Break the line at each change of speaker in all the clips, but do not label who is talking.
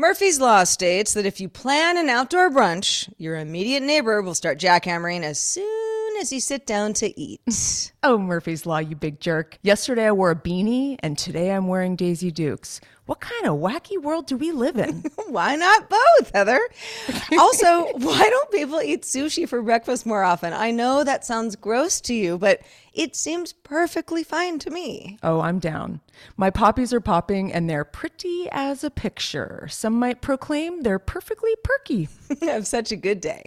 Murphy's Law states that if you plan an outdoor brunch, your immediate neighbor will start jackhammering as soon as you sit down to eat.
Oh, Murphy's Law, you big jerk. Yesterday I wore a beanie, and today I'm wearing Daisy Dukes. What kind of wacky world do we live in?
why not both, Heather? also, why don't people eat sushi for breakfast more often? I know that sounds gross to you, but it seems perfectly fine to me.
oh, I'm down. My poppies are popping, and they're pretty as a picture. Some might proclaim they're perfectly perky.
Have such a good day.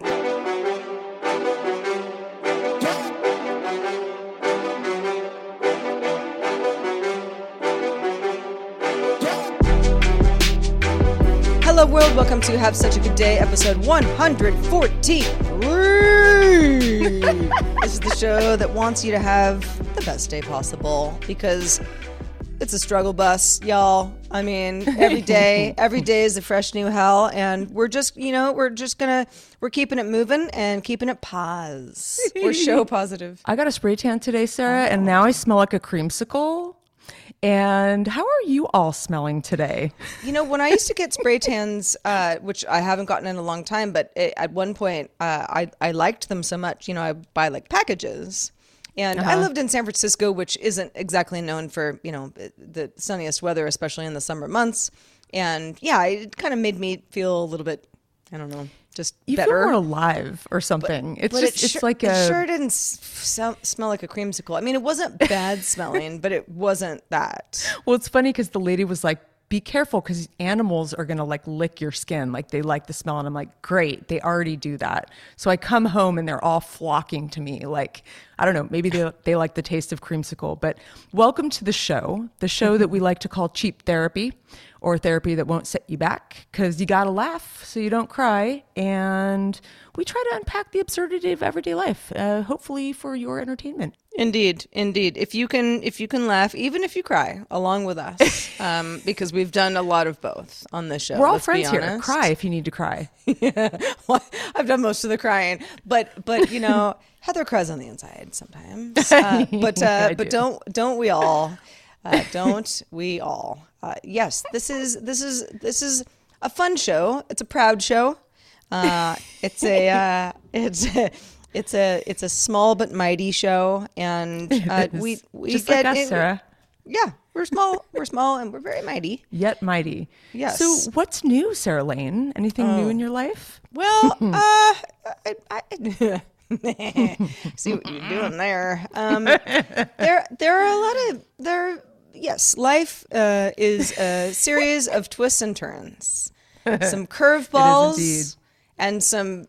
Hello, world. Welcome to Have Such a Good Day, episode 143. this is the show that wants you to have the best day possible because it's a struggle bus, y'all. I mean, every day, every day is a fresh new hell, and we're just, you know, we're just gonna, we're keeping it moving and keeping it pause. We're show positive.
I got a spray tan today, Sarah, and now I smell like a creamsicle. And how are you all smelling today?
You know, when I used to get spray tans, uh, which I haven't gotten in a long time, but it, at one point uh, I I liked them so much. You know, I buy like packages. And I lived in San Francisco, which isn't exactly known for you know the sunniest weather, especially in the summer months. And yeah, it kind of made me feel a little bit, I don't know, just
You
better.
feel more alive or something. it's
But
just,
it
it's
sure,
like
it sure didn't s- sell, smell like a creamsicle. I mean, it wasn't bad smelling, but it wasn't that.
Well, it's funny because the lady was like, be careful because animals are going to like lick your skin. Like they like the smell. And I'm like, great, they already do that. So I come home and they're all flocking to me. Like, I don't know, maybe they, they like the taste of creamsicle. But welcome to the show, the show that we like to call cheap therapy or therapy that won't set you back because you got to laugh so you don't cry. And we try to unpack the absurdity of everyday life, uh, hopefully for your entertainment.
Indeed, indeed. If you can, if you can laugh, even if you cry, along with us, um, because we've done a lot of both on this show.
We're all friends here. Cry if you need to cry.
Well, I've done most of the crying, but but you know, Heather cries on the inside sometimes. Uh, but uh, but
do.
don't don't we all? Uh, don't we all? Uh, yes, this is this is this is a fun show. It's a proud show. Uh, it's a uh, it's a, it's a it's a small but mighty show, and uh, we we
Just
get
like us,
it-
Sarah.
Yeah, we're small. we're small, and we're very mighty.
Yet mighty.
Yes.
So what's new, Sarah Lane? Anything new in your life?
Well, uh, I, I, see what you're doing there. Um, there, there are a lot of there. Yes, life uh, is a series of twists and turns, some curveballs, and some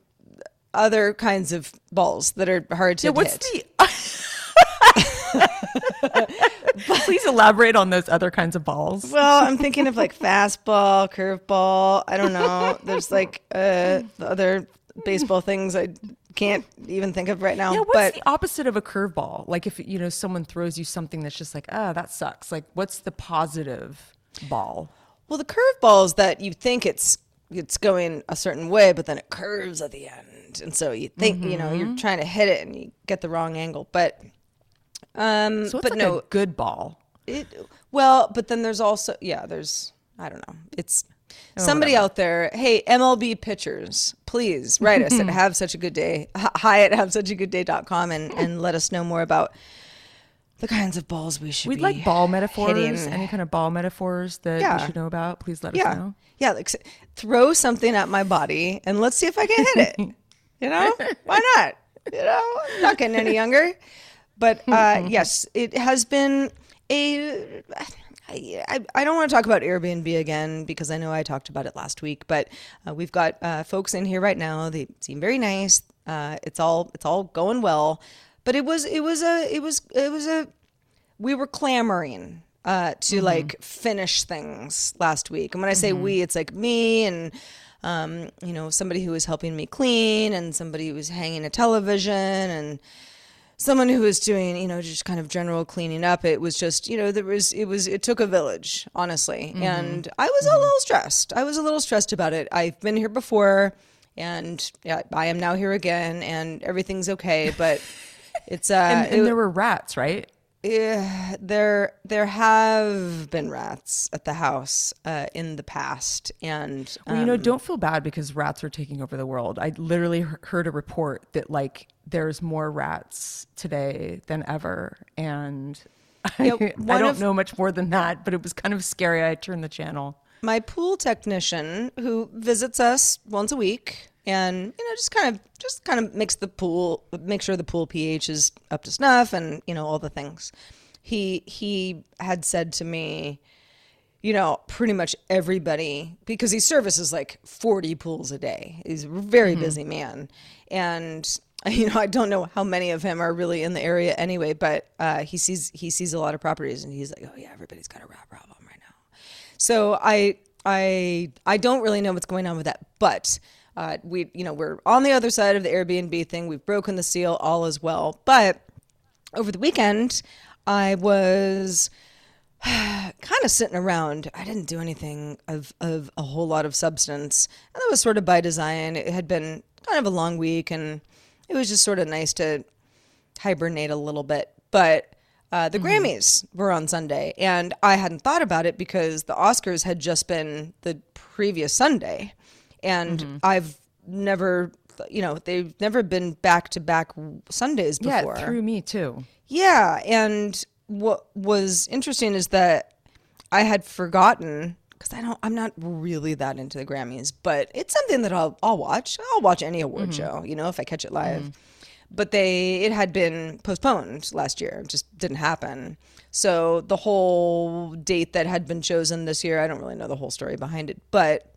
other kinds of balls that are hard to
Yeah, what's
hit.
the Please elaborate on those other kinds of balls.
Well, I'm thinking of like fastball, curveball. I don't know. There's like uh, the other baseball things I can't even think of right now.
yeah, what's
but
the opposite of a curveball? Like if you know someone throws you something that's just like, ah, that sucks. Like, what's the positive ball?
Well, the curveball is that you think it's it's going a certain way, but then it curves at the end, and so you think you know
Mm-hmm.
you're trying to hit it and you get the wrong angle. But um,
So
but
like
no,
a good ball.
it well, but then there's also yeah, there's I don't know. It's somebody out there. Hey, MLB pitchers, please write us at have such a good day. Hi at have such a good day.com and and let us know more about the kinds of balls we should
We'd like ball metaphors.
hitting.
Any kind of ball metaphors that
Yeah.
we should know about? Please let us know.
Yeah, like throw something at my body and let's see if I can hit it. you know? Why not? You know, I'm not getting any younger. But uh, yes, it has been a. I, I- don't want to talk about Airbnb again because I know I talked about it last week, but uh, we've got uh, folks in here right now. They seem very nice. Uh, it's all it's all going well, but it was it was a it was it was a we were clamoring uh, to like finish things last week. And when I say we, it's like me and um, you know somebody who was helping me clean and somebody who was hanging a television and someone who was doing you know just kind of general cleaning up. It was just you know there was it was it took a village honestly, and I was a little stressed. I was a little stressed about it. I've been here before. And yeah, I am now here again, and everything's okay. But it's uh,
And, and
it-
there were rats, right?
Yeah, there there have been rats at the house uh, in the past, and
Well, you know,
um,
don't feel bad because rats are taking over the world. I literally heard a report that like there's more rats today than ever, and I, I don't
of-
know much more than that. But it was kind of scary. I turned the channel.
my pool technician who visits us once a week, and you know, just kind of just kind of makes the pool, make sure the pool pH is up to snuff, and you know all the things. He he had said to me, you know, pretty much everybody, because he services like 40 pools a day. He's a very busy man. And, you know, I don't know how many of him are really in the area anyway, but uh, he sees he sees a lot of properties and he's like, oh, yeah, everybody's got a rat problem right now. So I I I don't really know what's going on with that, but uh, we you know we're on the other side of the Airbnb thing. We've broken the seal, all is well. But over the weekend, I was kind of sitting around. I didn't do anything of, of a whole lot of substance. And that was sort of by design. It had been kind of a long week and it was just sort of nice to hibernate a little bit. But uh, the Grammys were on Sunday and I hadn't thought about it because the Oscars had just been the previous Sunday. And mm-hmm. I've never, you know, they've never been back to back Sundays before.
Yeah, threw me too.
Yeah, and what was interesting is that I had forgotten because I don't, I'm not really that into the Grammys, but it's something that I'll, I'll watch. I'll watch any award mm-hmm. show, you know, if I catch it live. Mm-hmm. But they, it had been postponed last year, it just didn't happen. So the whole date that had been chosen this year, I don't really know the whole story behind it, but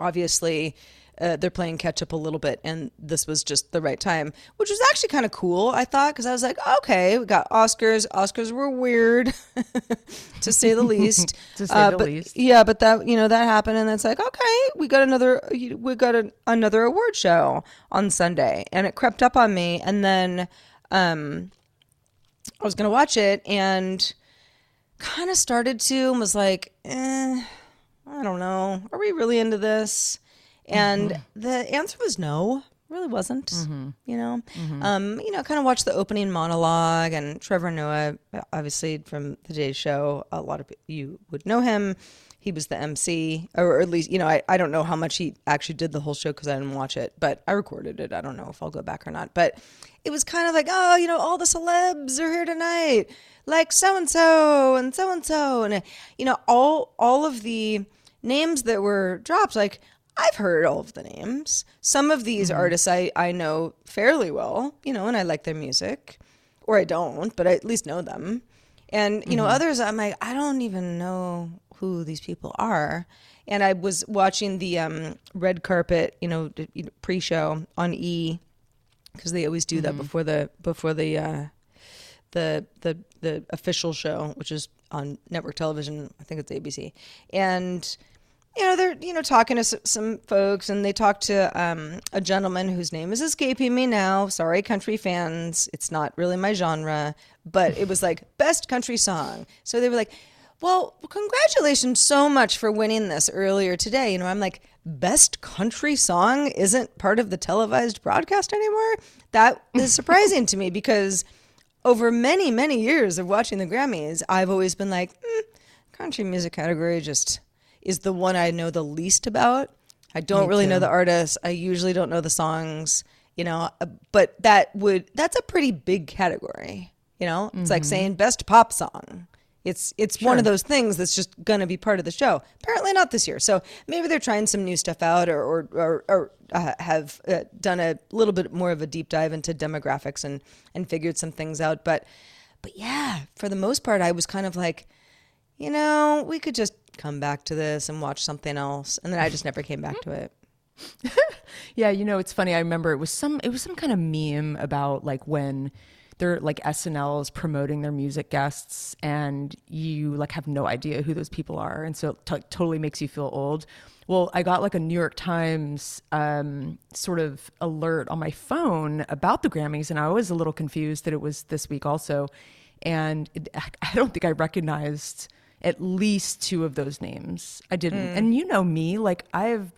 obviously uh, they're playing catch up a little bit and this was just the right time which was actually kind of cool i thought because i was like okay we got oscars oscars were weird to say the least
To say
Uh,
the
but-
least.
yeah but that you know that happened and it's like okay we got another we got a, another award show on sunday and it crept up on me and then um i was gonna watch it and kind of started to and was like eh, I don't know. Are we really into this? And
Mm-hmm.
the answer was no. Really wasn't. You know, um, you know, kind of watched the opening monologue and Trevor Noah, obviously from the Today Show. A lot of you would know him. He was the MC, or at least you know. I, I don't know how much he actually did the whole show because I didn't watch it, but I recorded it. I don't know if I'll go back or not. But it was kind of like, oh, you know, all the celebs are here tonight, like so and so and so and so, and you know, all all of the names that were dropped. Like i've heard all of the names. Some of these artists I, I know fairly well you know and i like their music. Or i don't but i at least know them. And you know others i'm like i don't even know who these people are. And i was watching the um, red carpet you know d- pre-show on e because they always do that before the before the uh, the the the official show, which is on network television. I think it's ABC, and you know they're you know talking to some folks, and they talked to um, a gentleman whose name is escaping me now. Sorry, country fans, it's not really my genre, but it was like best country song. So they were like. Well, congratulations so much for winning this earlier today. You know, I'm like, best country song isn't part of the televised broadcast anymore. That is surprising to me because over many many years of watching the Grammys, I've always been like, mm, country music category just is the one I know the least about. I don't really know the artists. I usually don't know the songs, you know, uh, but that would that's a pretty big category, you know? It's
Mm-hmm.
like saying best pop song. It's it's one of those things that's just going to be part of the show. Apparently not this year. So maybe they're trying some new stuff out or or or, or uh, have uh, done a little bit more of a deep dive into demographics and and figured some things out, but but yeah, for the most part I was kind of like you know, we could just come back to this and watch something else. And then I just never came back to it.
Yeah, you know, it's funny. I remember it was some it was some kind of meme about like when they're like SNL is promoting their music guests and you like have no idea who those people are and so it t- totally makes you feel old. Well, I got like a New York Times um, sort of alert on my phone about the Grammys and I was a little confused that it was this week also. And it, I don't think I recognized at least two of those names. I didn't. And you know me, like I've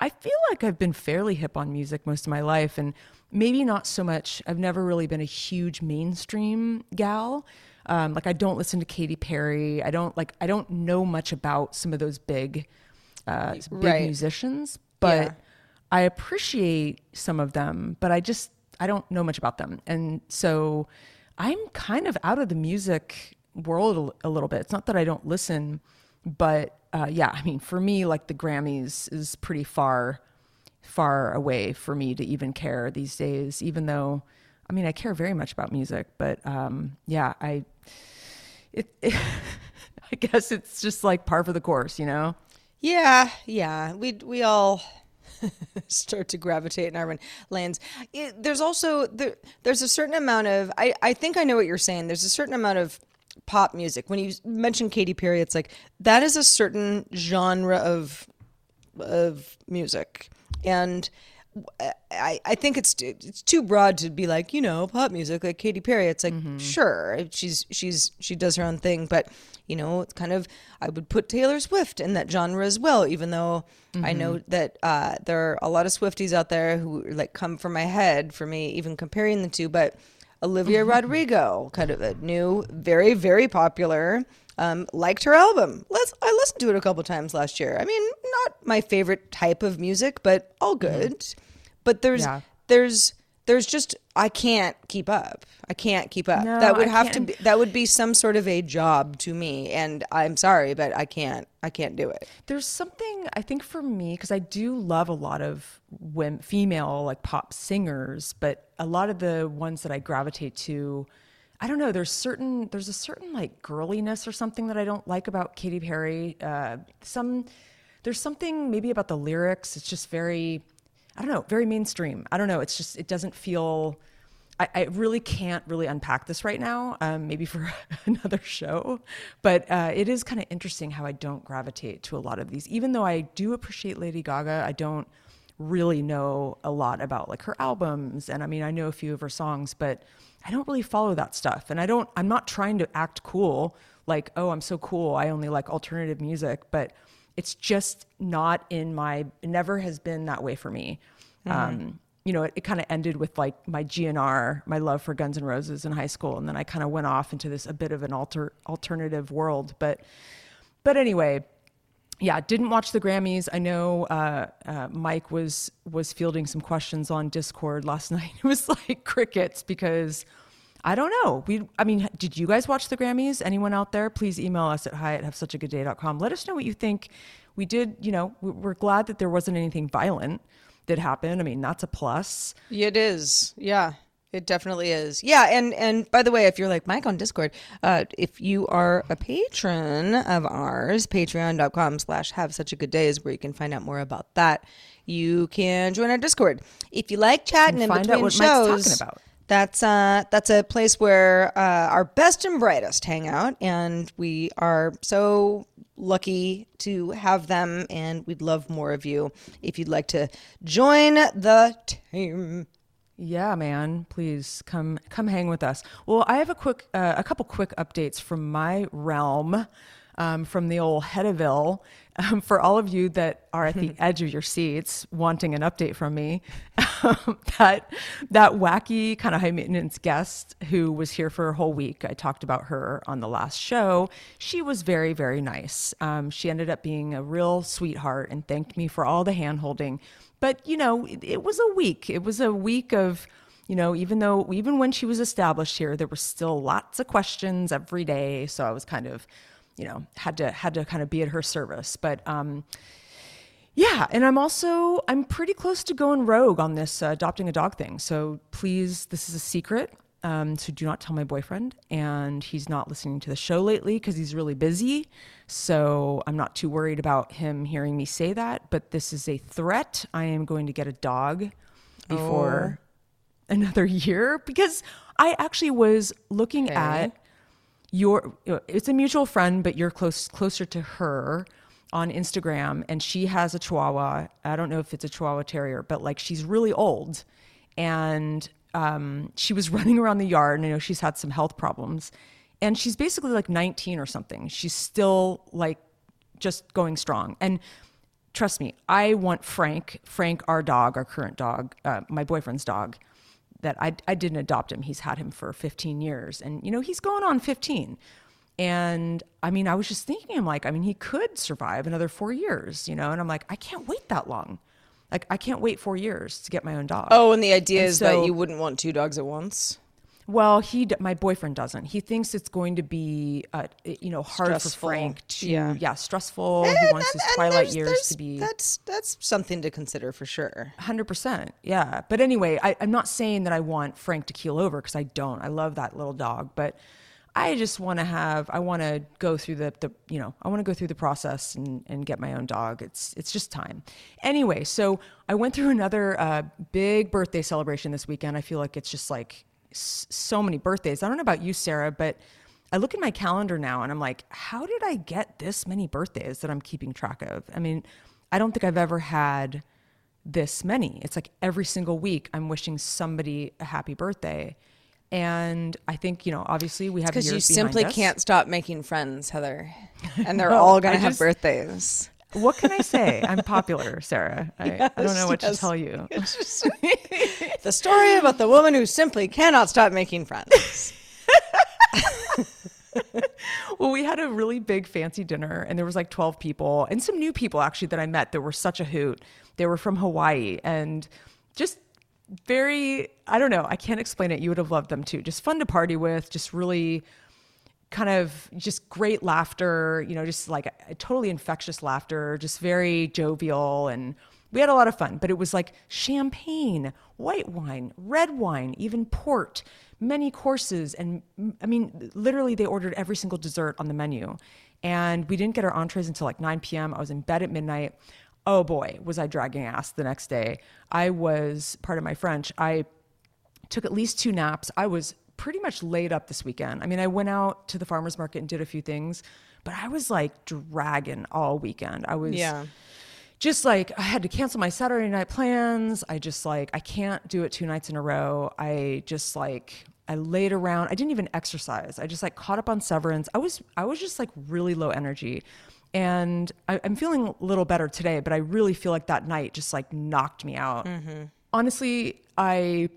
I feel like I've been fairly hip on music most of my life and maybe not so much. I've never really been a huge mainstream gal. Um, like I don't listen to Katy Perry. I don't like I don't know much about some of those big uh big
Right.
musicians, but
Yeah.
I appreciate some of them, but I just I don't know much about them. And so I'm kind of out of the music world a, little bit. It's not that I don't listen, but uh, yeah, I mean, for me, like the Grammys is pretty far, far away for me to even care these days. Even though, I mean, I care very much about music, but um, yeah, I, it, I guess it's just like par for the course, you know.
Yeah, yeah. We we all start to gravitate in our lands. It, there's also there, there's a certain amount of I I think I know what you're saying. There's a certain amount of pop music. When you mention Katy Perry, it's like that is a certain genre of of music, and I, I think it's it's too broad to be like you know pop music like Katy Perry. It's like sure she's she's she does her own thing, but you know it's kind of I would put Taylor Swift in that genre as well. Even though I know that uh, there are a lot of Swifties out there who like come from my head for me even comparing the two, but Olivia Rodrigo, kind of a new, very very popular. Um, liked her album. Let's I listened to it a couple times last year. I mean, not my favorite type of music, but all good. But there's
Yeah.
there's there's just I can't keep up. I can't keep up.
No,
that would
I
have to
can't.
be that would be some sort of a job to me and I'm sorry but I can't I can't do it.
There's something I think for me because I do love a lot of women, female like pop singers, but a lot of the ones that I gravitate to, I don't know. There's certain there's a certain like girliness or something that I don't like about Katy Perry. Uh, some there's something maybe about the lyrics. It's just very I don't know, very mainstream. I don't know. It's just it doesn't feel. I, I really can't really unpack this right now. Um, maybe for another show, but uh, it is kind of interesting how I don't gravitate to a lot of these. Even though I do appreciate Lady Gaga, I don't really know a lot about like her albums, and I mean I know a few of her songs, but I don't really follow that stuff. And I don't. I'm not trying to act cool, like oh I'm so cool. I only like alternative music, but it's just not in my never has been that way for me. Um, you know it, it kind of ended with like my gnr my love for guns N' roses in high school and then i kind of went off into this a bit of an alter alternative world but but anyway yeah didn't watch the grammys. I know uh, uh, mike was was fielding some questions on discord last night. It was like crickets because I don't know. We, I mean, did you guys watch the Grammys? Anyone out there? Please email us at hi at have such a good day.com. Let us know what you think. We did, you know, we- we're glad that there wasn't anything violent that happened. I mean, that's a plus.
It is. Yeah. It definitely is. Yeah, and and by the way, if you're like Mike on Discord, uh, if you are a patron of ours, patreon.com slash have such a good day is where you can find out more about that. You can join our Discord. If you like chatting
And
in
find out
between
what Mike's
shows,
talking about.
That's uh that's a place where uh, our best and brightest hang out, and we are so lucky to have them. And we'd love more of you if you'd like to join the team.
Yeah, man. Please come come hang with us. Well, I have a quick uh, a couple quick updates from my realm. Um, from the old Hedaville. Um, for all of you that are at the edge of your seats wanting an update from me, that that wacky kind of high maintenance guest who was here for a whole week, I talked about her on the last show. She was very very nice. Um, she ended up being a real sweetheart and thanked me for all the hand holding. But you know, it, it was a week. It was a week of you know, even though even when she was established here, there were still lots of questions every day. So I was kind of you know had to had to kind of be at her service. But um yeah and i'm also i'm pretty close to going rogue on this uh, adopting a dog thing. So please this is a secret um, so do not tell my boyfriend. And he's not listening to the show lately because he's really busy. So i'm not too worried about him hearing me say that. But this is a threat. I am going to get a dog before oh. another year because i actually was looking okay. at it's a mutual friend, but you're close closer to her on Instagram, and she has a Chihuahua. I don't know if it's a Chihuahua Terrier, but like she's really old, and um, she was running around the yard. And I know she's had some health problems, and she's basically like 19 or something. She's still like just going strong, and trust me, I want Frank, Frank, our dog, our current dog, uh, my boyfriend's dog that I, I didn't adopt him. He's had him for 15 years and, you know, he's going on 15. And I mean, I was just thinking, I'm like, I mean, he could survive another four years, you know? And I'm like, I can't wait that long. Like, I can't wait four years to get my own dog.
Oh, and the idea and is so, that you wouldn't want two dogs at once?
Well, he, my boyfriend doesn't. He thinks it's going to be, uh, you know, hard stressful. for Frank to, yeah, yeah stressful. And, he wants his twilight there's, years there's, to be.
That's that's something to consider for sure.
Hundred percent, yeah. But anyway, I, I'm not saying that I want Frank to keel over because I don't. I love that little dog, but I just want to have. I want to go through the the you know. I want to go through the process and and get my own dog. It's it's just time. Anyway, so I went through another uh, big birthday celebration this weekend. I feel like it's just like so many birthdays. I don't know about you, Sarah, but I look at my calendar now and I'm like, how did I get this many birthdays that I'm keeping track of? I mean, I don't think I've ever had this many. It's like every single week I'm wishing somebody a happy birthday. And I think, you know, obviously we have
because you simply us. can't stop making friends, Heather. And they're no, all going to have birthdays.
What can I say? I'm popular, Sarah. I, yes, I don't know what yes. to tell you. Just,
the story about the woman who simply cannot stop making friends.
well, we had a really big fancy dinner and there was like 12 people and some new people actually that I met that were such a hoot. They were from Hawaii and just very, I don't know, I can't explain it. You would have loved them too. Just fun to party with, just really kind of just great laughter, you know, just like a, a totally infectious laughter, just very jovial and we had a lot of fun, but it was like champagne, white wine, red wine, even port, many courses. And I mean, literally, they ordered every single dessert on the menu. And we didn't get our entrees until like 9 p.m. I was in bed at midnight. Oh boy, was I dragging ass the next day. I was, part of my French, I took at least two naps. I was pretty much laid up this weekend. I mean, I went out to the farmer's market and did a few things, but I was like dragging all weekend. I was yeah. just like, I had to cancel my Saturday night plans. I just like, I can't do it two nights in a row. I just like, I laid around. I didn't even exercise. I just like caught up on severance. I was, I was just like really low energy. And I, am feeling a little better today, but I really feel like that night just like knocked me out. Mm-hmm. Honestly, I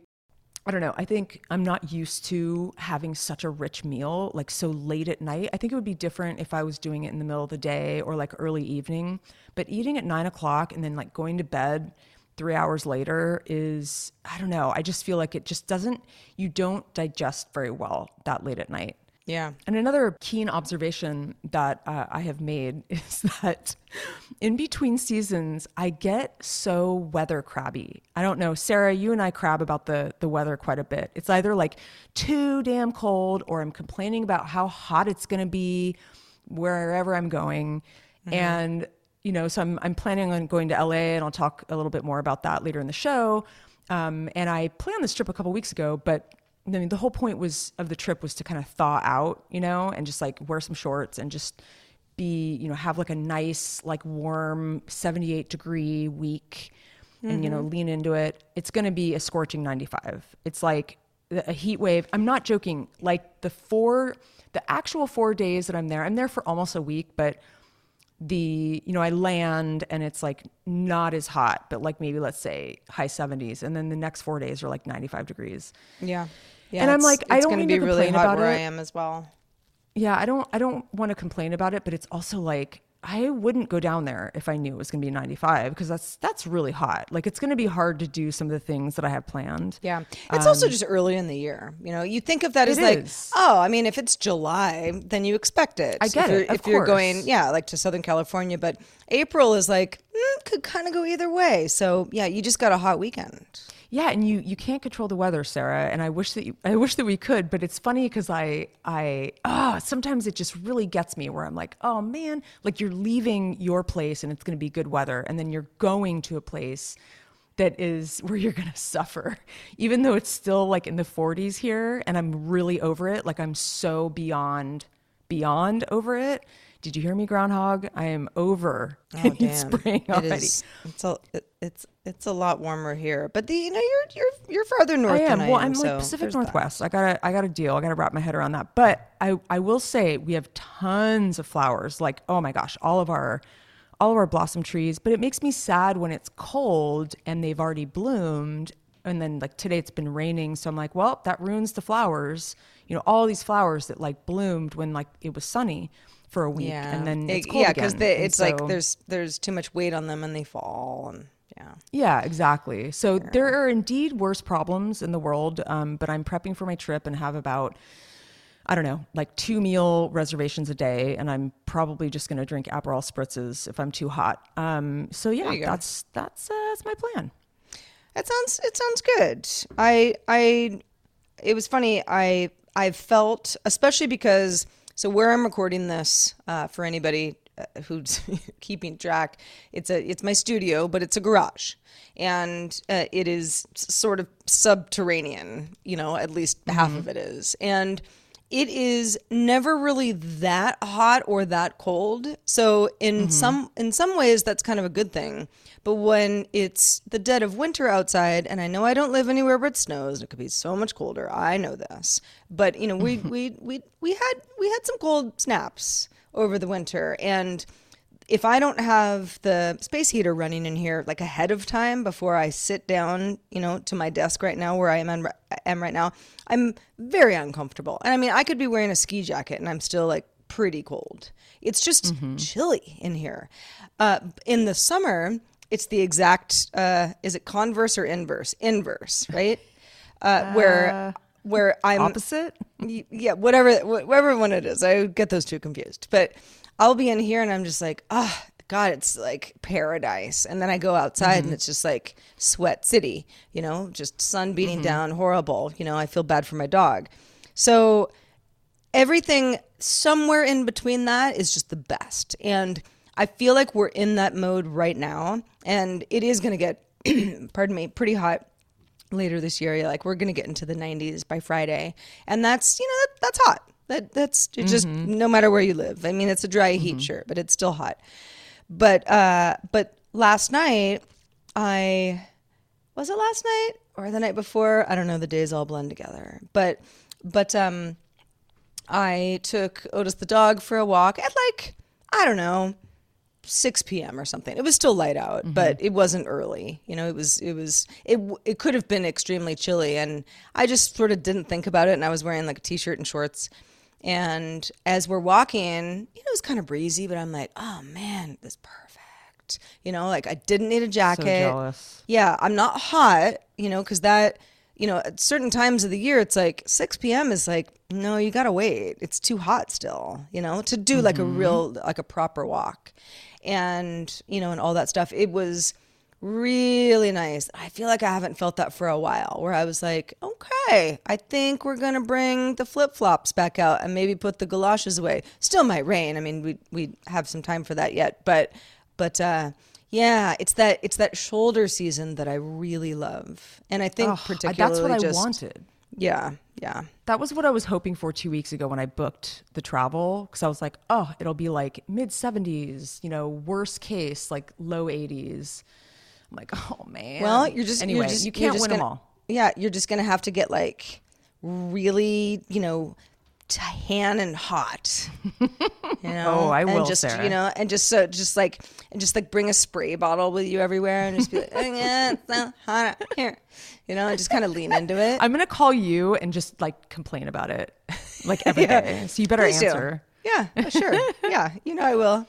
I don't know. I think I'm not used to having such a rich meal like so late at night. I think it would be different if I was doing it in the middle of the day or like early evening. But eating at nine o'clock and then like going to bed three hours later is, I don't know. I just feel like it just doesn't, you don't digest very well that late at night.
Yeah.
And another keen observation that uh, I have made is that in between seasons, I get so weather crabby. I don't know, Sarah, you and I crab about the, the weather quite a bit. It's either like too damn cold or I'm complaining about how hot it's going to be wherever I'm going. Mm-hmm. And, you know, so I'm, I'm planning on going to LA and I'll talk a little bit more about that later in the show. Um, and I planned this trip a couple weeks ago, but I mean, the whole point was of the trip was to kind of thaw out, you know, and just like wear some shorts and just be, you know, have like a nice, like warm 78 degree week and, mm-hmm. you know, mm-hmm. lean into it. It's going to be a scorching 95. It's like a heat wave. I'm not joking. Like the four, the actual four days that I'm there, I'm there for almost a week, but the you know I land and it's like not as hot, but like maybe let's say high 70s, and then the next four days are like 95 degrees.
Yeah, yeah.
And I'm like, I don't
gonna
mean
be
to
really
complain
hot
about
where I am as well.
Yeah, I don't I don't want to complain about it, but it's also like I wouldn't go down there if I knew it was going to be 95 because that's that's really hot. Like it's going to be hard to do some of the things that I have planned.
Yeah. It's also just early in the year. You know, you think of that as
Um,
like,
is.
oh, I mean, if it's July, then you expect it.
I get
if you're,
it, of
If you're going, yeah, like to Southern California, but April is like, mm, could kind of go either way. So, yeah, you just got a hot weekend.
Yeah, and you you can't control the weather, Sarah, and I wish that you, I wish that we could, but it's funny cuz I I ah sometimes it just really gets me where I'm like, "Oh man, like you're leaving your place and it's going to be good weather and then you're going to a place that is where you're going to suffer even though it's still like in the 40s here and I'm really over it, like I'm so beyond beyond over it. Did you hear me groundhog? I am over
Oh,
heat spring
It
already.
is, it's a, it, it's, it's a lot warmer here, but the, you know, you're, you're, you're farther north
I am.
than I
well,
am.
I'm
so
like Pacific
there's that.
Northwest. I gotta, I got to deal. I gotta wrap my head around that. But I, I will say we have tons of flowers. Like, oh my gosh, all of our, all of our blossom trees. But it makes me sad when it's cold and they've already bloomed. And then like today it's been raining, so I'm like, well, that ruins the flowers. You know, all these flowers that like bloomed when like it was sunny for a week,
Yeah.
and then it's cold
yeah,
because
it's like there's, there's too much weight on them and they fall and yeah.
Yeah, exactly. So there are indeed worse problems in the world, um, but I'm prepping for my trip and have about, I don't know, like two meal reservations a day, and I'm probably just going to drink Aperol spritzes if I'm too hot. Um, so yeah, that's that's uh, that's my plan.
It sounds it sounds good. I I it was funny. I I felt especially because so where I'm recording this uh, for anybody uh, who's keeping track, it's a it's my studio, but it's a garage, and uh, it is sort of subterranean. You know, at least half of it is, and it is never really that hot or that cold. So in mm-hmm. some in some ways that's kind of a good thing. But when it's the dead of winter outside and I know I don't live anywhere but snows, it could be so much colder. I know this. But you know, we we we we had we had some cold snaps over the winter and if I don't have the space heater running in here like ahead of time before I sit down, you know, to my desk right now where I am, am right now, I'm very uncomfortable. And I mean, I could be wearing a ski jacket and I'm still like pretty cold. It's just chilly in here. Uh, in the summer, it's the exact. Uh, is it converse or inverse? Inverse, right? Uh, where where I'm
Opposite.
Yeah, whatever, whatever one it is. I get those two confused. But I'll be in here and I'm just like, ah, God, it's like paradise. And then I go outside and it's just like sweat city, you know, just sun beating down, horrible. You know, I feel bad for my dog. So everything somewhere in between that is just the best. And I feel like we're in that mode right now. And it is going to get, pardon me, pretty hot later this year. Like we're gonna get into the 90s by Friday, and that's you know that, that's hot. That that's just no matter where you live. I mean, it's a dry heat, sure, but it's still hot. But uh, but last night I was it last night or the night before? I don't know. The days all blend together. But but um, I took Otis the dog for a walk at like I don't know 6 p.m. or something. It was still light out,
Mm-hmm.
but it wasn't early. You know, it was it was it it could have been extremely chilly and I just sort of didn't think about it and I was wearing like a t-shirt and shorts. And as we're walking, you know, it was kind of breezy, but I'm like, "Oh man, this is perfect." You know, like I didn't need a jacket.
jealous.
Yeah, I'm not hot, you know, cuz that you know, at certain times of the year, it's like 6 p.m. is like, no, you gotta wait. It's too hot still, you know, to do like a mm-hmm. real, like a proper walk and, you know, and all that stuff. It was really nice. I feel like I haven't felt that for a while where I was like, okay, I think we're gonna bring the flip flops back out and maybe put the galoshes away. Still might rain. I mean, we, we have some time for that yet, but, but, uh, yeah, it's that it's that shoulder season that I really love, and I think
I-
particularly
that's what I wanted.
Yeah, yeah.
That was what I was hoping for two weeks ago when I booked the travel because I was like, oh, it'll be like mid 70s, you know, worst case, like low 80s. I'm like, oh man.
Well, you're just
anyway.
You're just,
you can't
just
win
gonna,
them all.
Yeah, you're just gonna have to get like really, you know, tan and hot. You know?
Oh, I will,
And just
Sarah.
you know, and just so just like and just like bring a spray bottle with you everywhere and just be like, oh, yeah, it's so hot out here. You know, and just kind of lean into it.
I'm gonna call you and just like complain about it, like every day. So you better
Please do.
answer.
Yeah, uh, sure. yeah, you know I will.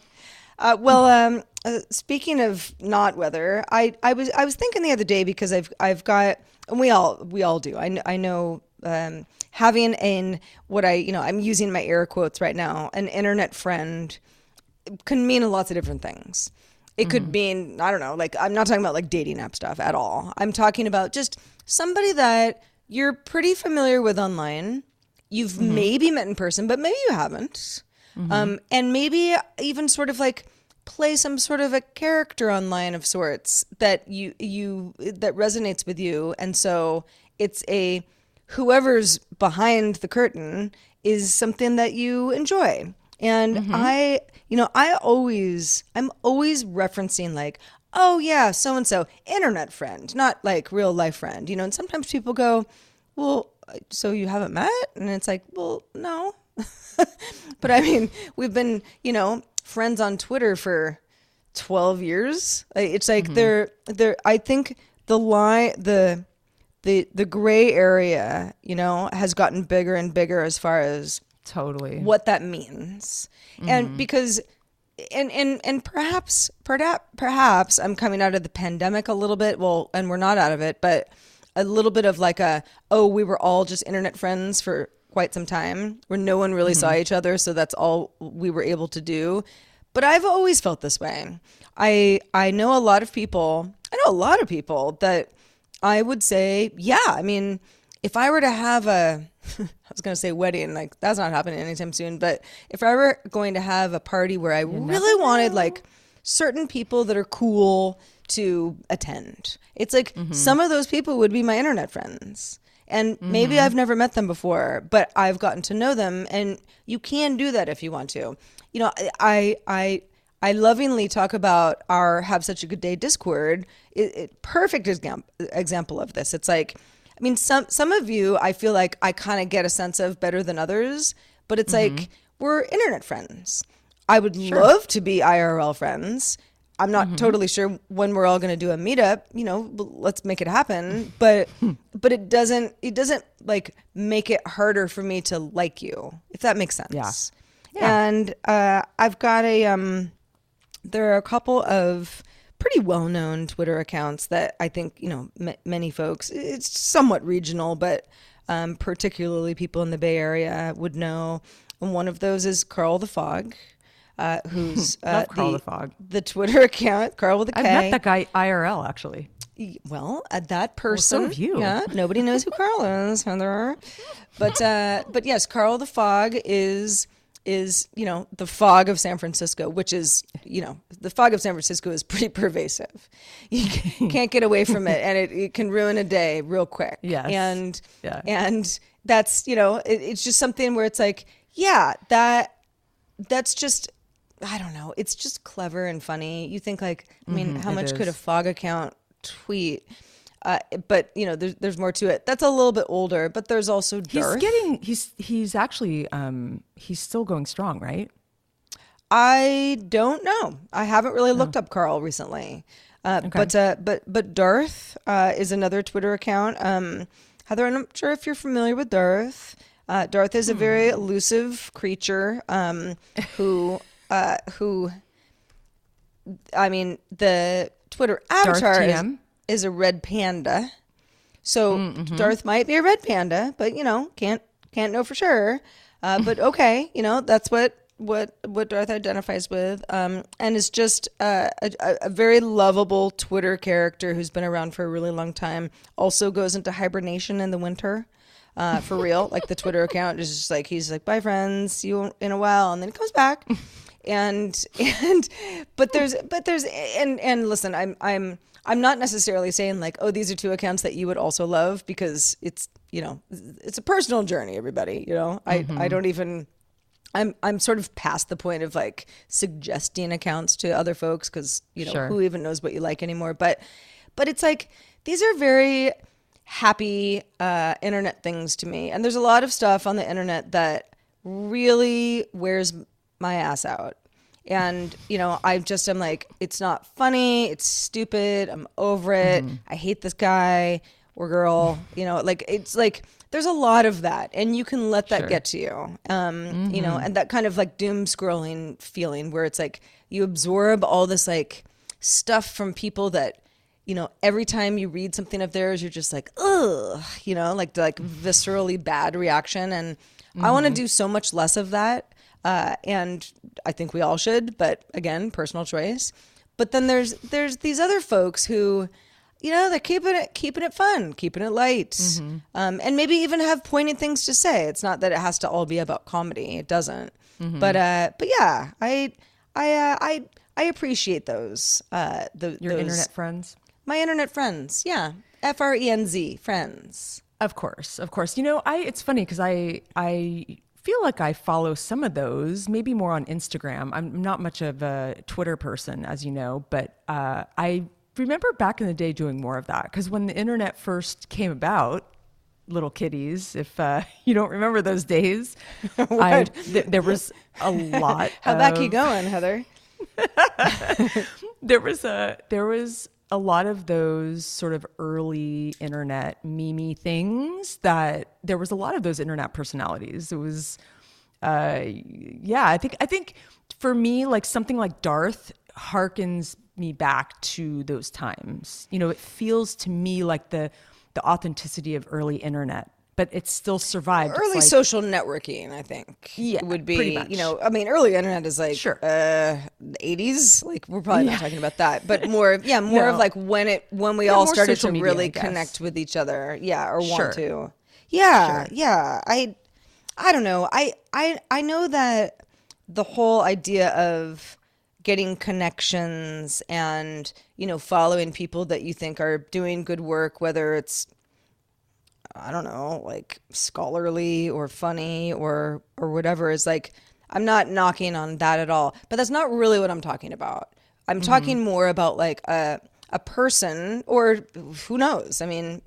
Uh, well, um, uh, speaking of not weather, I, I was I was thinking the other day because I've I've got and we all we all do. I I know um, having an what I you know I'm using my air quotes right now an internet friend can mean a lots of different things. It could mean, I don't know, like I'm not talking about like dating app stuff at all. I'm talking about just somebody that you're pretty familiar with online. You've maybe met in person, but maybe you haven't. Um, and maybe even sort of like play some sort of a character online of sorts that you you that resonates with you. And so it's a whoever's behind the curtain is something that you enjoy. And mm-hmm. I, you know, I always, I'm always referencing like, oh yeah, so and so, internet friend, not like real life friend, you know. And sometimes people go, well, so you haven't met? And it's like, well, no. but I mean, we've been, you know, friends on Twitter for 12 years. It's like mm-hmm. they're, they're, I think the line, the, the, the gray area, you know, has gotten bigger and bigger as far as
Totally.
what that means and mm-hmm. because and and and perhaps perhaps perhaps i'm coming out of the pandemic a little bit well and we're not out of it but a little bit of like a oh we were all just internet friends for quite some time where no one really saw each other so that's all we were able to do. But i've always felt this way. I i know a lot of people i know a lot of people that i would say yeah i mean if I were to have a, I was going to say wedding, like that's not happening anytime soon, but if I were going to have a party where I really wanted like certain people that are cool to attend, it's like some of those people would be my internet friends. And maybe mm-hmm. I've never met them before, but I've gotten to know them. And you can do that if you want to. You know, I, I, I lovingly talk about our Have Such a Good Day Discord. It, it, perfect exam- example of this. It's like, I mean, some some of you, I feel like I kind of get a sense of better than others, but it's like mm-hmm. we're internet friends. I would love to be IRL friends. I'm not totally sure when we're all going to do a meetup. You know, let's make it happen. But but it doesn't it doesn't like make it harder for me to like you, if that makes sense.
Yeah.
And uh, I've got a um, there are a couple of pretty well-known Twitter accounts that I think you know m- many folks. It's somewhat regional, but um, particularly people in the Bay Area would know. And one of those is Carl the Fog, uh, who's uh,
Carl the Fog.
the Twitter account Carl with a K.
I've met that guy IRL actually.
Well, uh, that person.
have you.
Yeah, nobody knows who Carl is, Heather. But uh, but yes, Carl the Fog is is you know the fog of San Francisco, which is you know the fog of San Francisco is pretty pervasive. You can't get away from it, and it, it can ruin a day real quick.
Yes.
and
Yeah.
and that's you know it, it's just something where it's like yeah that that's just I don't know. It's just clever and funny. You think like, I mean, how
Mm-hmm, it
much could a fog account tweet? Uh, but you know, there's there's more to it. That's a little bit older, but there's also
He's
Darth.
getting he's he's actually um he's still going strong, right?
I don't know. I haven't really looked up Carl recently. Uh, But uh, but but Darth uh, is another Twitter account. Um, Heather, I'm not sure if you're familiar with Darth. Uh, Darth is a very elusive creature um, who uh, who. I mean, the Twitter avatar is, is a red panda. So Darth might be a red panda, but you know, can't can't know for sure. Uh, but okay, you know, that's what what what Darth identifies with, um, and is just uh, a, a, a very lovable Twitter character who's been around for a really long time. Also goes into hibernation in the winter. Uh, for real, like the Twitter account is just like he's like, "Bye, friends, see you in a while," and then he comes back, and and but there's but there's and and listen, I'm I'm I'm not necessarily saying like, oh, these are two accounts that you would also love because it's you know it's a personal journey. Everybody, you know, I I don't even. I'm I'm sort of past the point of like suggesting accounts to other folks because you know
Sure.
who even knows what you like anymore. But but it's like these are very happy uh, internet things to me. And there's a lot of stuff on the internet that really wears my ass out. And, you know, I just am like, it's not funny. It's stupid. I'm over it. Mm-hmm. I hate this guy or girl. You know, like, it's like, there's a lot of that. And you can let that get to you. Um, You know, mm-hmm. and that kind of like doom scrolling feeling where it's like you absorb all this like stuff from people that, you know, every time you read something of theirs, you're just like, ugh, you know, like the like viscerally bad reaction. And I want to mm-hmm. do so much less of that. Uh, and I think we all should, but again, personal choice. But then there's there's these other folks who, you know, they're keeping it keeping it fun, keeping it light, um, and maybe even have pointed things to say. It's not that it has to all be about comedy; it doesn't. But uh, but yeah, I I uh, I I appreciate those. Uh, the
Your
those-
internet friends.
my internet friends, yeah, F R E N Z friends.
Of course, of course. You know, I it's funny because I I feel like I follow some of those, maybe more on Instagram. I'm not much of a Twitter person, as you know, but uh, I remember back in the day doing more of that because when the internet first came about. Little kitties, if uh, you don't remember those days, I, th- there was a lot.
How that keep going, Heather?
there was a there was a lot of those sort of early internet mimi things that there was a lot of those internet personalities. It was uh yeah, I think I think for me like something like Darth harkens me back to those times. You know, it feels to me like the the authenticity of early internet, but it still survived.
Early
like-
social networking, I think.
Yeah,
would be. You know, I mean, early internet is like
Sure.
uh, the eighties. Like we're probably not talking about that, but more, yeah, more of like when it when we
Yeah,
all started to
media,
really connect with each other, yeah, or
Sure.
want to. Yeah, yeah. I, I don't know. I, I, I know that the whole idea of getting connections and you know following people that you think are doing good work whether it's I don't know, like scholarly or funny or or whatever is like I'm not knocking on that at all. But that's not really what I'm talking about. I'm talking more about like a a person or who knows. I mean,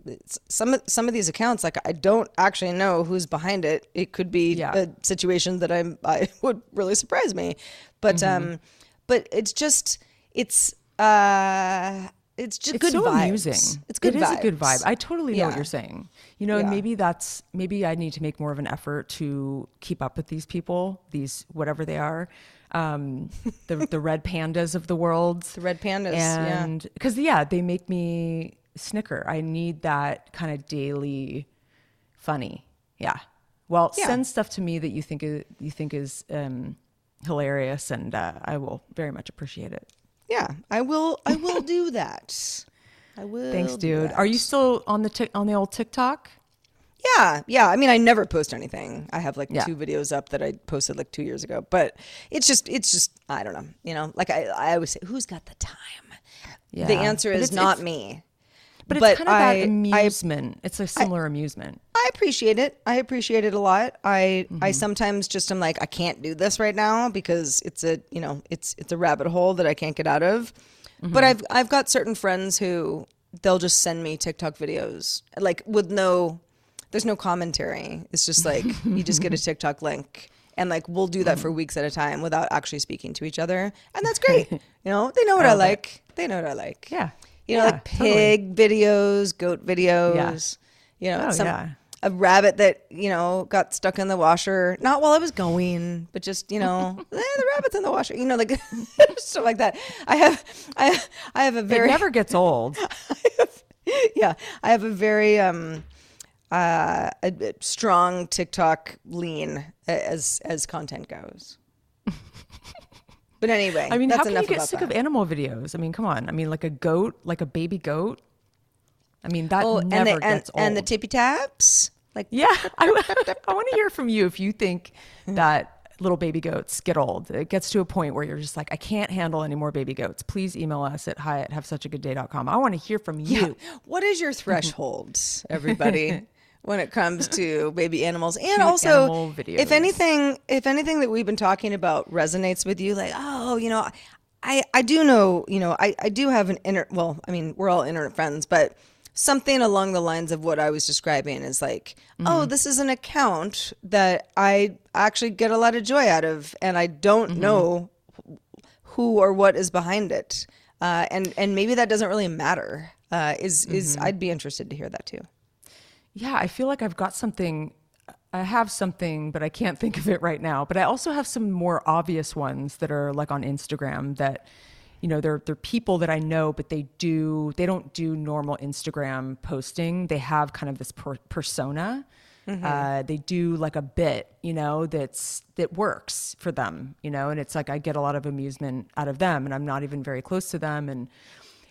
some of some of these accounts like I don't actually know who's behind it. It could be
Yeah.
a situation that I'm I would really surprise me. But um but it's just it's uh it's just
it's
good
so
vibes.
amusing.
It's good
It is a good vibe. I totally know what you're saying. You know, and
Yeah.
maybe that's maybe I need to make more of an effort to keep up with these people, these whatever they are, um, the the red pandas of the world.
The red pandas, yeah.
and because yeah, they make me snicker. I need that kind of daily funny. Yeah. Well,
Yeah.
send stuff to me that you think is, you think is um, hilarious, and uh, I will very much appreciate it.
Yeah, I will. I will do that. I will.
Thanks, dude. Are you still on the tic on the old TikTok?
Yeah, yeah. I mean, I never post anything. I have like
Yeah.
two videos up that I posted like two years ago. But it's just, it's just, I don't know. You know, like I, I always say, who's got the time?
Yeah.
The answer
But
is
it's-
not
it's-
me.
But it's
But
kind of
I-
that
I-
amusement. it's a similar amusement.
I appreciate it. I appreciate it a lot. I I
Mm-hmm.
sometimes just am like I can't do this right now because it's a you know it's it's a rabbit hole that I can't get out of.
Mm-hmm.
But I've I've got certain friends who they'll just send me TikTok videos like with no there's no commentary. It's just like you just get a TikTok link and like we'll do that for
Mm-hmm.
weeks at a time without actually speaking to each other. And that's great. you know, they know what I like. They know what I like.
Yeah.
You know,
Yeah,
like
totally.
pig videos, goat videos. Yeah. You know,
Oh,
some,
yeah.
A rabbit that you know got stuck in the washer not while i was going but just you know eh, the rabbit's in the washer you know like stuff like that i have i i have a very it
never gets old.
yeah i have a very um uh a, a strong tiktok lean as as content goes but anyway
I mean,
that's
how can
enough
you get sick
that.
of animal videos? I mean, come on. I mean, like a goat, like a baby goat. I mean, that
oh
never
and the, and,
gets old.
and the tippy taps like
yeah, I, want to hear from you if you think hmm. that little baby goats get old. It gets to a point where you're just like, I can't handle any more baby goats. Please email us at hi at have such a good day.com. I want to hear from you.
Yeah. What is your threshold, everybody, when it comes to baby animals? And also, if anything, if anything that we've been talking about resonates with you, like, oh, you know, I, I do know, you know, I, I do have an inner, well, I mean, we're all internet friends, but something along the lines of what I was describing is like, oh, this is an account that I actually get a lot of joy out of, and I don't know who or what is behind it, uh, and and maybe that doesn't really matter. Uh, is is I'd be interested to hear that too.
Yeah, I feel like I've got something. I have something, but I can't think of it right now. But I also have some more obvious ones that are like on Instagram that, you know, they're they're people that I know, but they do they don't do normal Instagram posting. They have kind of this per- persona. Uh, they do like a bit, you know, that's that works for them, you know, and it's like I get a lot of amusement out of them, and I'm not even very close to them, and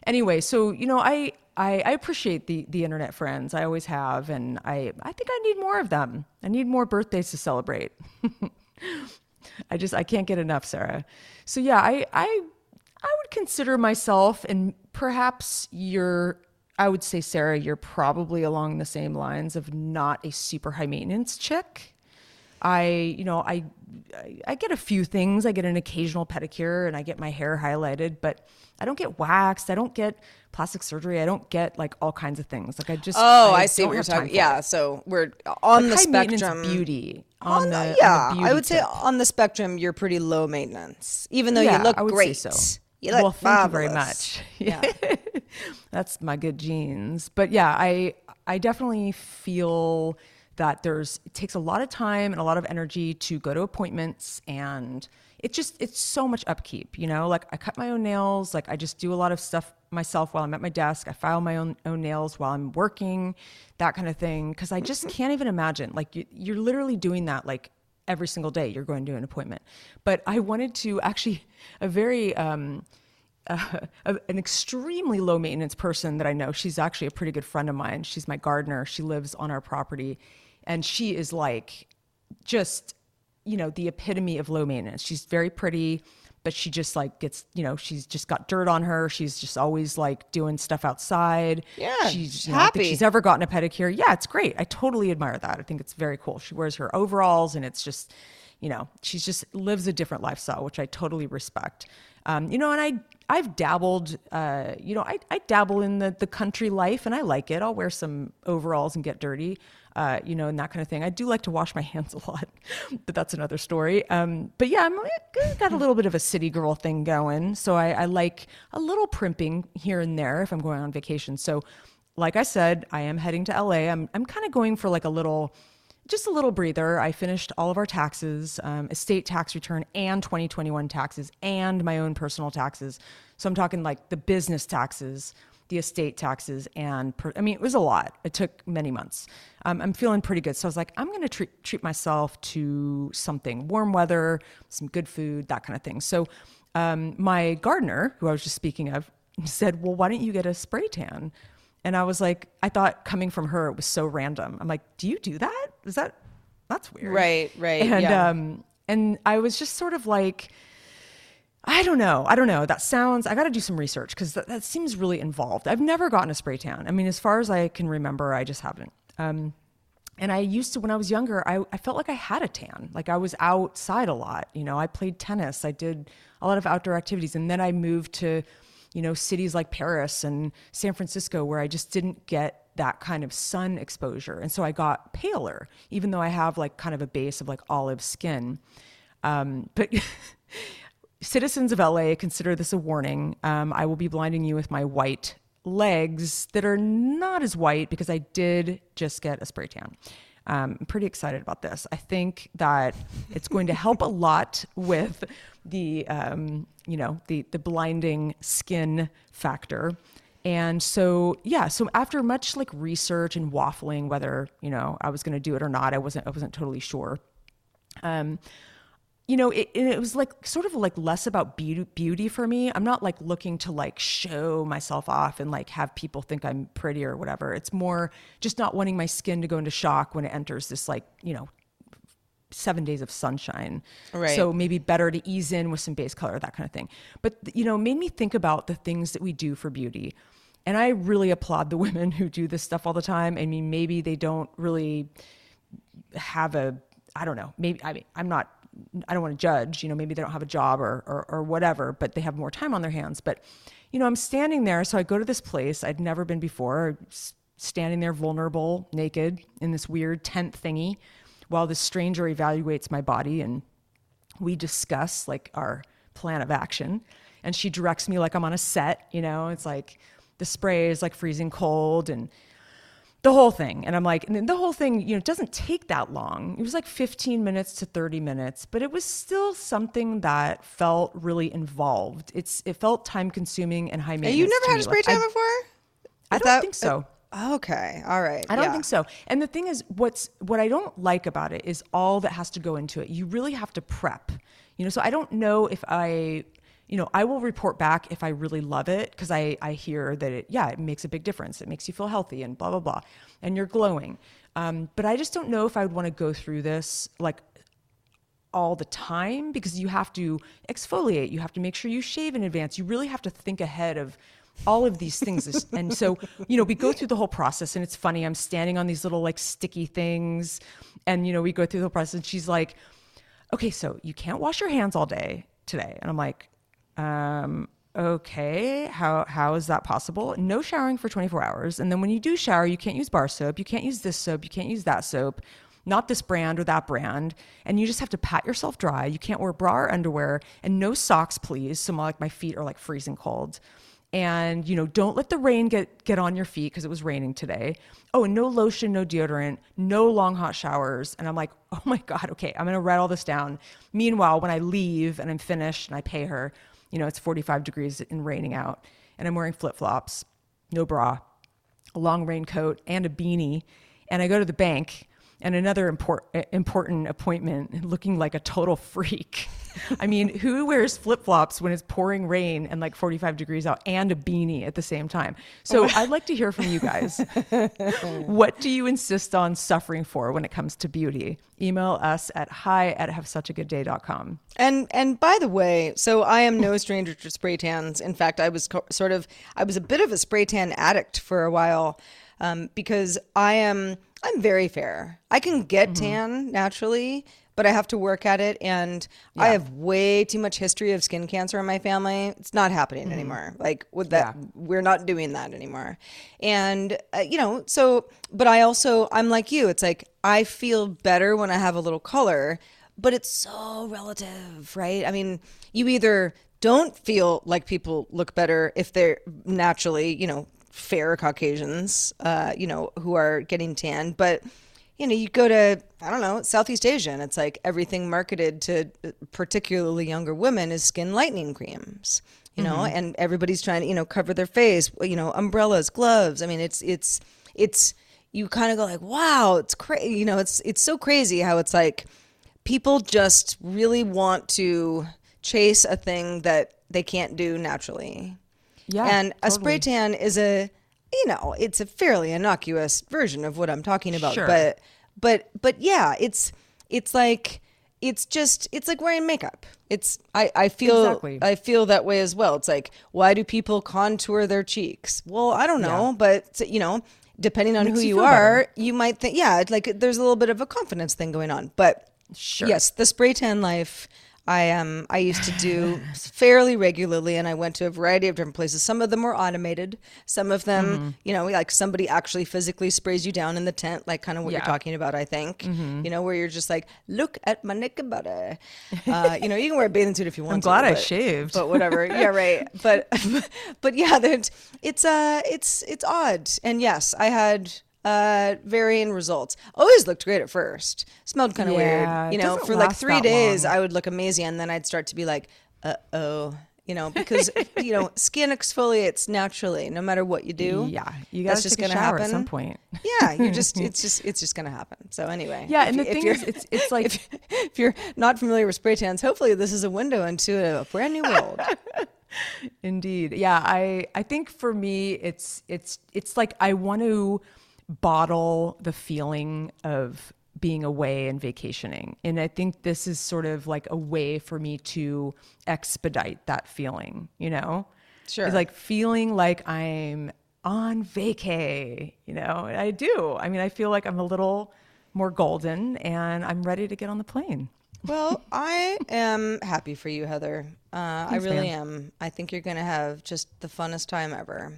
anyway, so you know, I, I I appreciate the the internet friends. I always have, and I I think I need more of them. I need more birthdays to celebrate. I just I can't get enough, Sarah. So yeah, I I I would consider myself, and perhaps you're. I would say, Sarah, you're probably along the same lines of not a super high maintenance chick. I, you know, I, I, I get a few things. I get an occasional pedicure and I get my hair highlighted, but I don't get waxed. I don't get plastic surgery. I don't get like all kinds of things. Like I just.
Oh, I, see what you're talking. Yeah,
it.
so we're on
Like
the spectrum.
beauty.
On
On,
the-
the, on the
yeah,
beauty
I would say on the spectrum, you're pretty low maintenance, even though
Yeah,
you look
I would say
great.
so.
You look
well, thank you very much.
Yeah.
That's my good genes. But yeah, I I definitely feel that there's it takes a lot of time and a lot of energy to go to appointments and it just it's so much upkeep, you know? Like I cut my own nails, like I just do a lot of stuff myself while I'm at my desk. I file my own own nails while I'm working, that kind of thing because I just can't even imagine like you, you're literally doing that like every single day you're going to an appointment. But I wanted to actually a very um uh, an extremely low maintenance person that I know. She's actually a pretty good friend of mine. She's my gardener. She lives on our property and she is like just you know the epitome of low maintenance. She's very pretty, but she just like gets you know she's just got dirt on her. She's just always like doing stuff outside.
Yeah,
she's you know,
happy.
she's ever gotten a pedicure. Yeah, it's great. I totally admire that. I think it's very cool. She wears her overalls and it's just you know she's just lives a different lifestyle, which I totally respect. Um, you know, and I I've dabbled, uh, you know, I, I dabble in the the country life and I like it. I'll wear some overalls and get dirty uh, you know, and that kind of thing. I do like to wash my hands a lot, but that's another story. Um, but yeah, I'm got a little bit of a city girl thing going, so I, I like a little primping here and there if I'm going on vacation. So, like I said, I am heading to LA. I'm I'm kind of going for like a little. Just a little breather. I finished all of our taxes, um, estate tax return, and 2021 taxes, and my own personal taxes. So I'm talking like the business taxes, the estate taxes and per, I mean it was a lot. It took many months. Um, I'm feeling pretty good, so I was like, I'm going to treat treat myself to something warm weather, some good food, that kind of thing. So um, my gardener, who I was just speaking of, said, "Well, why don't you get a spray tan?" And I was like, I thought coming from her, it was so random. I'm like, "Do you do that? Is that that's weird?"
Right, right,
And
yeah.
um, and I was just sort of like. I don't know. I don't know. That sounds, I got to do some research because that, seems really involved. I've never gotten a spray tan. I mean, as far as I can remember, I just haven't. Um, and I used to, when I was younger, I, I felt like I had a tan. Like I was outside a lot. You know, I played tennis, I did a lot of outdoor activities. And then I moved to, you know, cities like Paris and San Francisco where I just didn't get that kind of sun exposure. And so I got paler, even though I have like kind of a base of like olive skin. Um, but citizens of LA, consider this a warning. Um, I will be blinding you with my white legs that are not as white because I did just get a spray tan. Um, I'm pretty excited about this. I think that it's going to help a lot with the, um, you know, the the blinding skin factor. And so, yeah, so after much like research and waffling, whether you know I was going to do it or not, I wasn't I wasn't totally sure. Um, you know, it, it was like sort of like less about beauty, beauty for me. I'm not like looking to like show myself off and like have people think I'm pretty or whatever. It's more just not wanting my skin to go into shock when it enters this like, you know, seven days of sunshine.
Right.
So maybe better to ease in with some base color, that kind of thing. But, you know, made me think about the things that we do for beauty. And I really applaud the women who do this stuff all the time. I mean, maybe they don't really have a, I don't know, maybe, I mean, I'm not I don't want to judge, you know, maybe they don't have a job or, or, or whatever, but they have more time on their hands. But, you know, I'm standing there. So I go to this place I'd never been before, standing there vulnerable, naked in this weird tent thingy while this stranger evaluates my body and we discuss like our plan of action. And she directs me like I'm on a set, you know, it's like the spray is like freezing cold and the whole thing. And I'm like, and then the whole thing, you know, doesn't take that long. It was like 15 minutes to 30 minutes, but it was still something that felt really involved. It's it felt time consuming and high maintenance.
You never had a spray
like,
tan before?
I don't think so.
Okay, all right.
I don't
yeah.
think so. And the thing is, what's what I don't like about it is all that has to go into it. You really have to prep. You know, so I don't know if I, you know, I will report back if I really love it because I I hear that it yeah it makes a big difference. It makes you feel healthy and blah blah blah, and you're glowing. Um, but I just don't know if I would want to go through this like all the time because you have to exfoliate, you have to make sure you shave in advance. You really have to think ahead of all of these things. and so, you know, we go through the whole process and it's funny. I'm standing on these little like sticky things and, you know, we go through the process and she's like, okay, so you can't wash your hands all day today. And I'm like, um, okay, how, how is that possible? No showering for 24 hours. And then when you do shower, you can't use bar soap. You can't use this soap. You can't use that soap not this brand or that brand. And you just have to pat yourself dry. You can't wear bra or underwear and no socks, please. So my, like my feet are like freezing cold. And you know, don't let the rain get get on your feet because it was raining today. Oh, and no lotion, no deodorant, no long hot showers. And I'm like, oh my god, okay, I'm gonna write all this down. Meanwhile, when I leave and I'm finished and I pay her, you know, it's 45 degrees and raining out, and I'm wearing flip flops, no bra, a long raincoat, and a beanie. And I go to the bank and another import, important appointment looking like a total freak. I mean, who wears flip flops when it's pouring rain and like 45 degrees out and a beanie at the same time? So I'd like to hear from you guys. what do you insist on suffering for when it comes to beauty? Email us at hi at havesuchagoodday.com.
And and by the way, so I am no stranger to spray tans. In fact, I was co- sort of I was a bit of a spray tan addict for a while um, because I am I'm very fair. I can get
Mm-hmm.
tan naturally, but I have to work at it. And I have way too much history of skin cancer in my family. It's not happening
Mm-hmm.
anymore. Like with that, we're not doing that anymore. And uh, you know, so but I also I'm like you. It's like I feel better when I have a little color, but it's so relative, right? I mean, you either don't feel like people look better if they're naturally, you know, fair Caucasians, uh, you know, who are getting tan. But, you know, you go to, I don't know, Southeast Asia, and it's like everything marketed to particularly younger women is skin lightening creams, you know, and everybody's trying to, you know, cover their face, you know, umbrellas, gloves. I mean, it's, it's, it's, you kind of go like, wow, it's crazy. You know, it's, it's so crazy how it's like people just really want to chase a thing that they can't do naturally.
Yeah,
And a spray tan is a, you know, it's a fairly innocuous version of what I'm talking about.
Sure.
But, but, but yeah, it's, it's like, it's just, it's like wearing makeup. It's, I, I feel,
Exactly.
I feel that way as well. It's like, why do people contour their cheeks? Well, I don't know, but you know, depending on who
you
you, are,
better.
you might think, yeah, it's like there's a little bit of a confidence thing going on. But
Sure.
yes, the spray tan life. I um I used to do fairly regularly, and I went to a variety of different places. Some of them were automated. Some of them,
Mm-hmm.
you know, like somebody actually physically sprays you down in the tent, like kind of what
Yeah. Mm-hmm.
you're talking about. I think, you know, where you're just like, look at my naked body. Uh, you know, you can wear a bathing suit if you want.
I'm
to,
glad I shaved.
but whatever. yeah, right. But but yeah, that it's uh it's it's odd. And yes, I had uh varying results. Always looked great at first. Smelled kind of
Yeah,
weird. You know, for like 3 days
long.
I would look amazing and then I'd start to be like, "Uh-oh." You know, because you know, skin exfoliates naturally no matter what you do.
Yeah, you gotta
just
a
gonna
shower at some point.
Yeah, you just it's just it's just gonna happen. So anyway,
Yeah, and the
you-
thing
you're-
is, it's it's like
if, if you're not familiar with spray tans, hopefully this is a window into a brand new world.
Indeed. Yeah, I I think for me it's it's it's like I want to bottle the feeling of being away and vacationing. And I think this is sort of like a way for me to expedite that feeling, you know?
Sure.
It's like feeling like I'm on vacay, you know? And I do. I mean, I feel like I'm a little more golden and I'm ready to get on the plane.
Well, I am happy for you, Heather. Uh, I really
man.
am. I think you're going to have just the funnest time ever.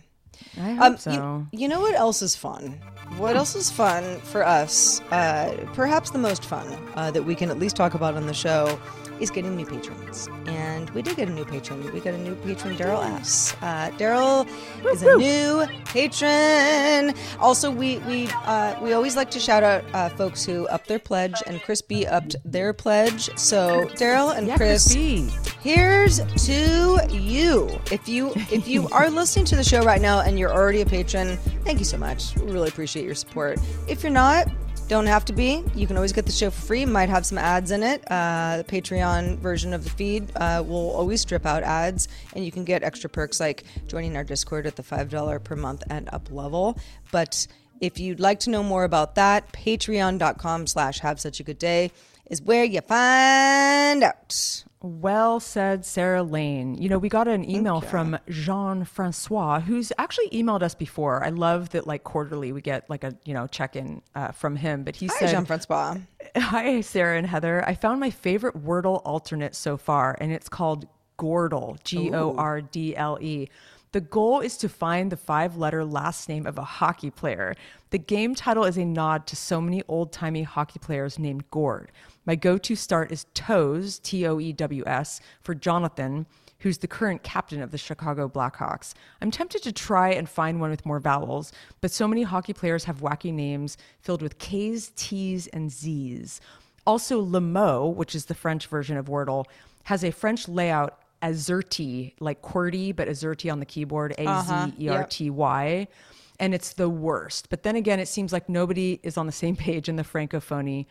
I hope
Um,
so.
you, you know what else is fun? What else is fun for us? Uh, perhaps the most fun uh, that we can at least talk about on the show is getting new patrons. And we did get a new patron. We got a new patron, Daryl S. Uh, Daryl is a new patron. Also, we we uh, we always like to shout out uh, folks who upped their pledge, and Chris B upped their pledge. So Daryl and
yeah,
Chris,
Chris
Here's to you. If you if you are listening to the show right now and you're already a patron, thank you so much. We really appreciate your support. If you're not, don't have to be. You can always get the show for free. Might have some ads in it. Uh, the Patreon version of the feed uh, will always strip out ads, and you can get extra perks like joining our Discord at the five dollar per month and up level. But if you'd like to know more about that, patreon.com slash have such a good day is where you find out.
Well said, Sarah Lane. You know, we got an email from Jean Francois, who's actually emailed us before. I love that, like quarterly, we get like a you know check in uh, from him. But he
Hi,
said,
Jean Francois.
Hi, Sarah and Heather. I found my favorite Wordle alternate so far, and it's called Gordle, G O R D L E. The goal is to find the five letter last name of a hockey player. The game title is a nod to so many old timey hockey players named Gord. My go to start is Toews, T O E W S, for Jonathan, who's the current captain of the Chicago Blackhawks. I'm tempted to try and find one with more vowels, but so many hockey players have wacky names filled with K's, T's, and Z's. Also, Le Mot, which is the French version of Wordle, has a French layout Azerty, like QWERTY, but Azerty on the keyboard, A Z E R T Y. Uh-huh, and it's the worst. But then again, it seems like nobody is on the same page in the Francophonie.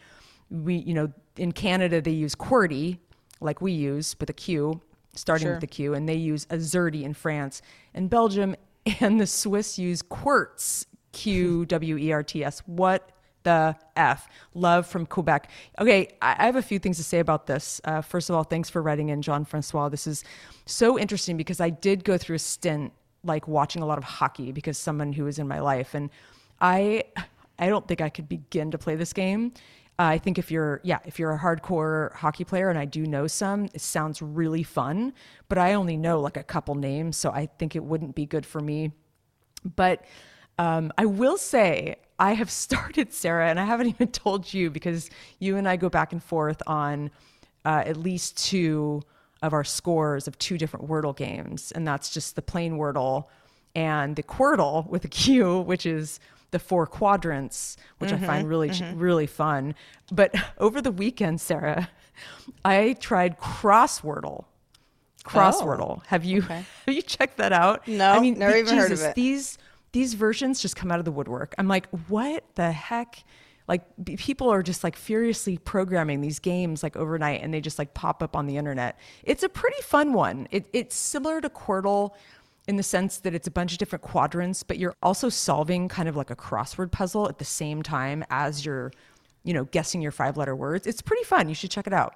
We, you know, in Canada, they use QWERTY, like we use, with a Q, starting with the Q, and they use Azerty in France. In Belgium and the Swiss use QWERTZ, Q W E R T S. What the F. Love from Quebec. Okay, I have a few things to say about this. Uh, first of all, thanks for writing in, Jean Francois. This is so interesting because I did go through a stint like watching a lot of hockey because someone who was in my life, and I, I don't think I could begin to play this game. Uh, I think if you're, yeah, if you're a hardcore hockey player, and I do know some, it sounds really fun. But I only know like a couple names, so I think it wouldn't be good for me. But um, I will say, I have started, Sarah, and I haven't even told you because you and I go back and forth on uh, at least two of our scores of two different Wordle games. And that's just the plain Wordle and the Quordle with a Q, which is the four quadrants, which I find really, really fun. But over the weekend, Sarah, I tried Crosswordle. Crosswordle. have you have you checked that out?
No,
I mean,
never even heard of it.
These these versions just come out of the woodwork. I'm like, what the heck? Like people are just like furiously programming these games like overnight, and they just like pop up on the internet. It's a pretty fun one. It, it's similar to Quordle in the sense that it's a bunch of different quadrants, but you're also solving kind of like a crossword puzzle at the same time as you're, you know, guessing your five letter words. It's pretty fun. You should check it out.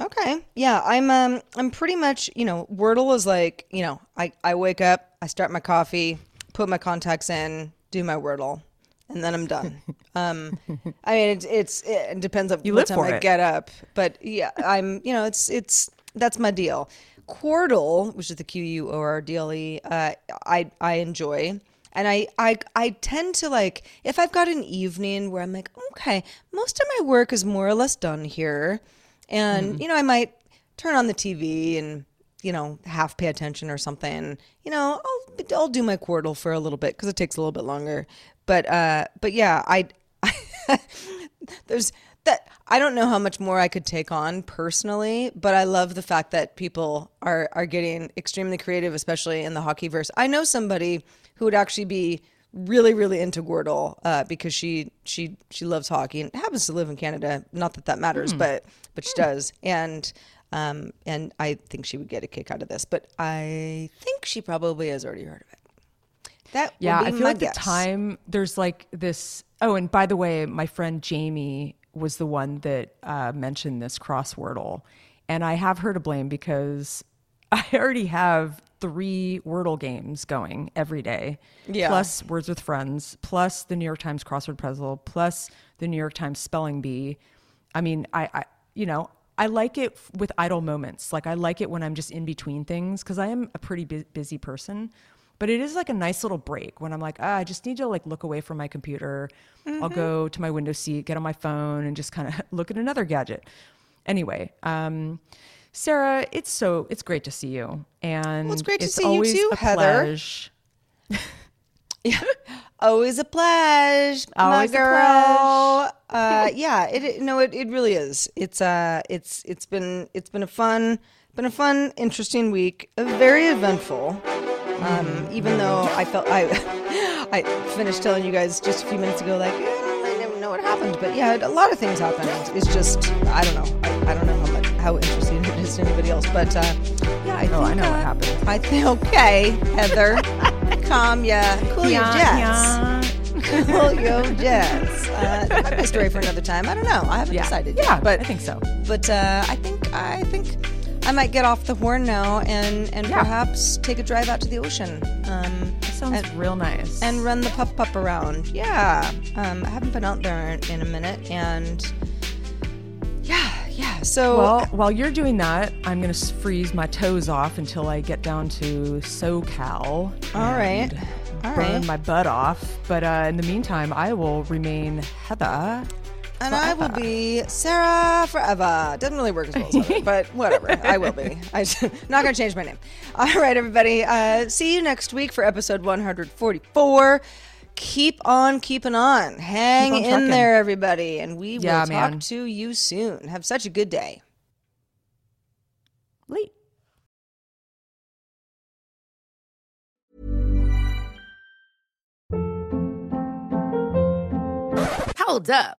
Okay. Yeah, I'm um I'm pretty much, you know, Wordle is like, you know, I, I wake up, I start my coffee, put my contacts in, do my Wordle, and then I'm done. um I mean it's it's it depends on
You
what time I
it.
get up. But yeah, I'm you know, it's it's that's my deal. Quordle, which is the Q U O R D L E, uh I I enjoy. And I, I I tend to like if I've got an evening where I'm like, okay, most of my work is more or less done here. And, you know, I might turn on the TV and, you know, half pay attention or something. You know, I'll I'll do my Quordle for a little bit because it takes a little bit longer. But uh but yeah, I I there's that I don't know how much more I could take on personally, but I love the fact that people are are getting extremely creative, especially in the hockey verse. I know somebody who would actually be really really into Wordle uh, because she she she loves hockey and happens to live in Canada. Not that that matters, but but she does, and um and I think she would get a kick out of this. But I think she probably has already heard of it. That
Yeah,
would be
I feel like
guess.
the time there's like this. Oh, and by the way, my friend Jamie was the one that uh, mentioned this crosswordle, and I have her to blame because I already have three Wordle games going every day.
Yeah.
Plus Words with Friends, plus the New York Times crossword puzzle, plus the New York Times spelling bee. I mean, I, I you know. I like it with idle moments. Like I like it when I'm just in between things because I am a pretty bu- busy person. But it is like a nice little break when I'm like, ah, I just need to like look away from my computer. Mm-hmm. I'll go to my window seat, get on my phone, and just kind of look at another gadget. Anyway, um, Sarah, it's so it's great to see you, and
well, it's great to
it's
see you too, Heather. yeah, always a pleasure, always my girl. uh, yeah, it, it no, it, it really is. It's uh, it's it's been it's been a fun, been a fun, interesting week, very eventful. Um, even though I felt I, I finished telling you guys just a few minutes ago, like I didn't know what happened, but yeah, a lot of things happened. It's just I don't know. I, I don't know how much how interesting to anybody else, but uh, yeah, I
oh,
think
I know
uh,
what happened.
I think okay, Heather, calm ya, cool your jets. cool your jets. Uh, that might be a story for another time. I don't know. I haven't
yeah.
decided
yeah,
yet. But
I think so.
But uh, I think I think I might get off the horn now and and
Yeah.
perhaps take a drive out to the ocean. Um,
sounds
and,
real nice.
and run the pup pup around. Yeah, um, I haven't been out there in a minute, and yeah. So
well, while you're doing that, I'm gonna freeze my toes off until I get down to SoCal.
all right, all
burn
right.
my butt off. But uh, in the meantime, I will remain Heather.
And I will be Sarah forever. Doesn't really work as well as Heather, but whatever. I will be. I'm not going to change my name. All right, everybody. Uh, see you next week for episode 144. Keep on keeping on. Hang
Keep on
in
trucking.
there, everybody. And we will
Yeah,
talk
man.
to you soon. Have such a good day.
Late.
Hold up.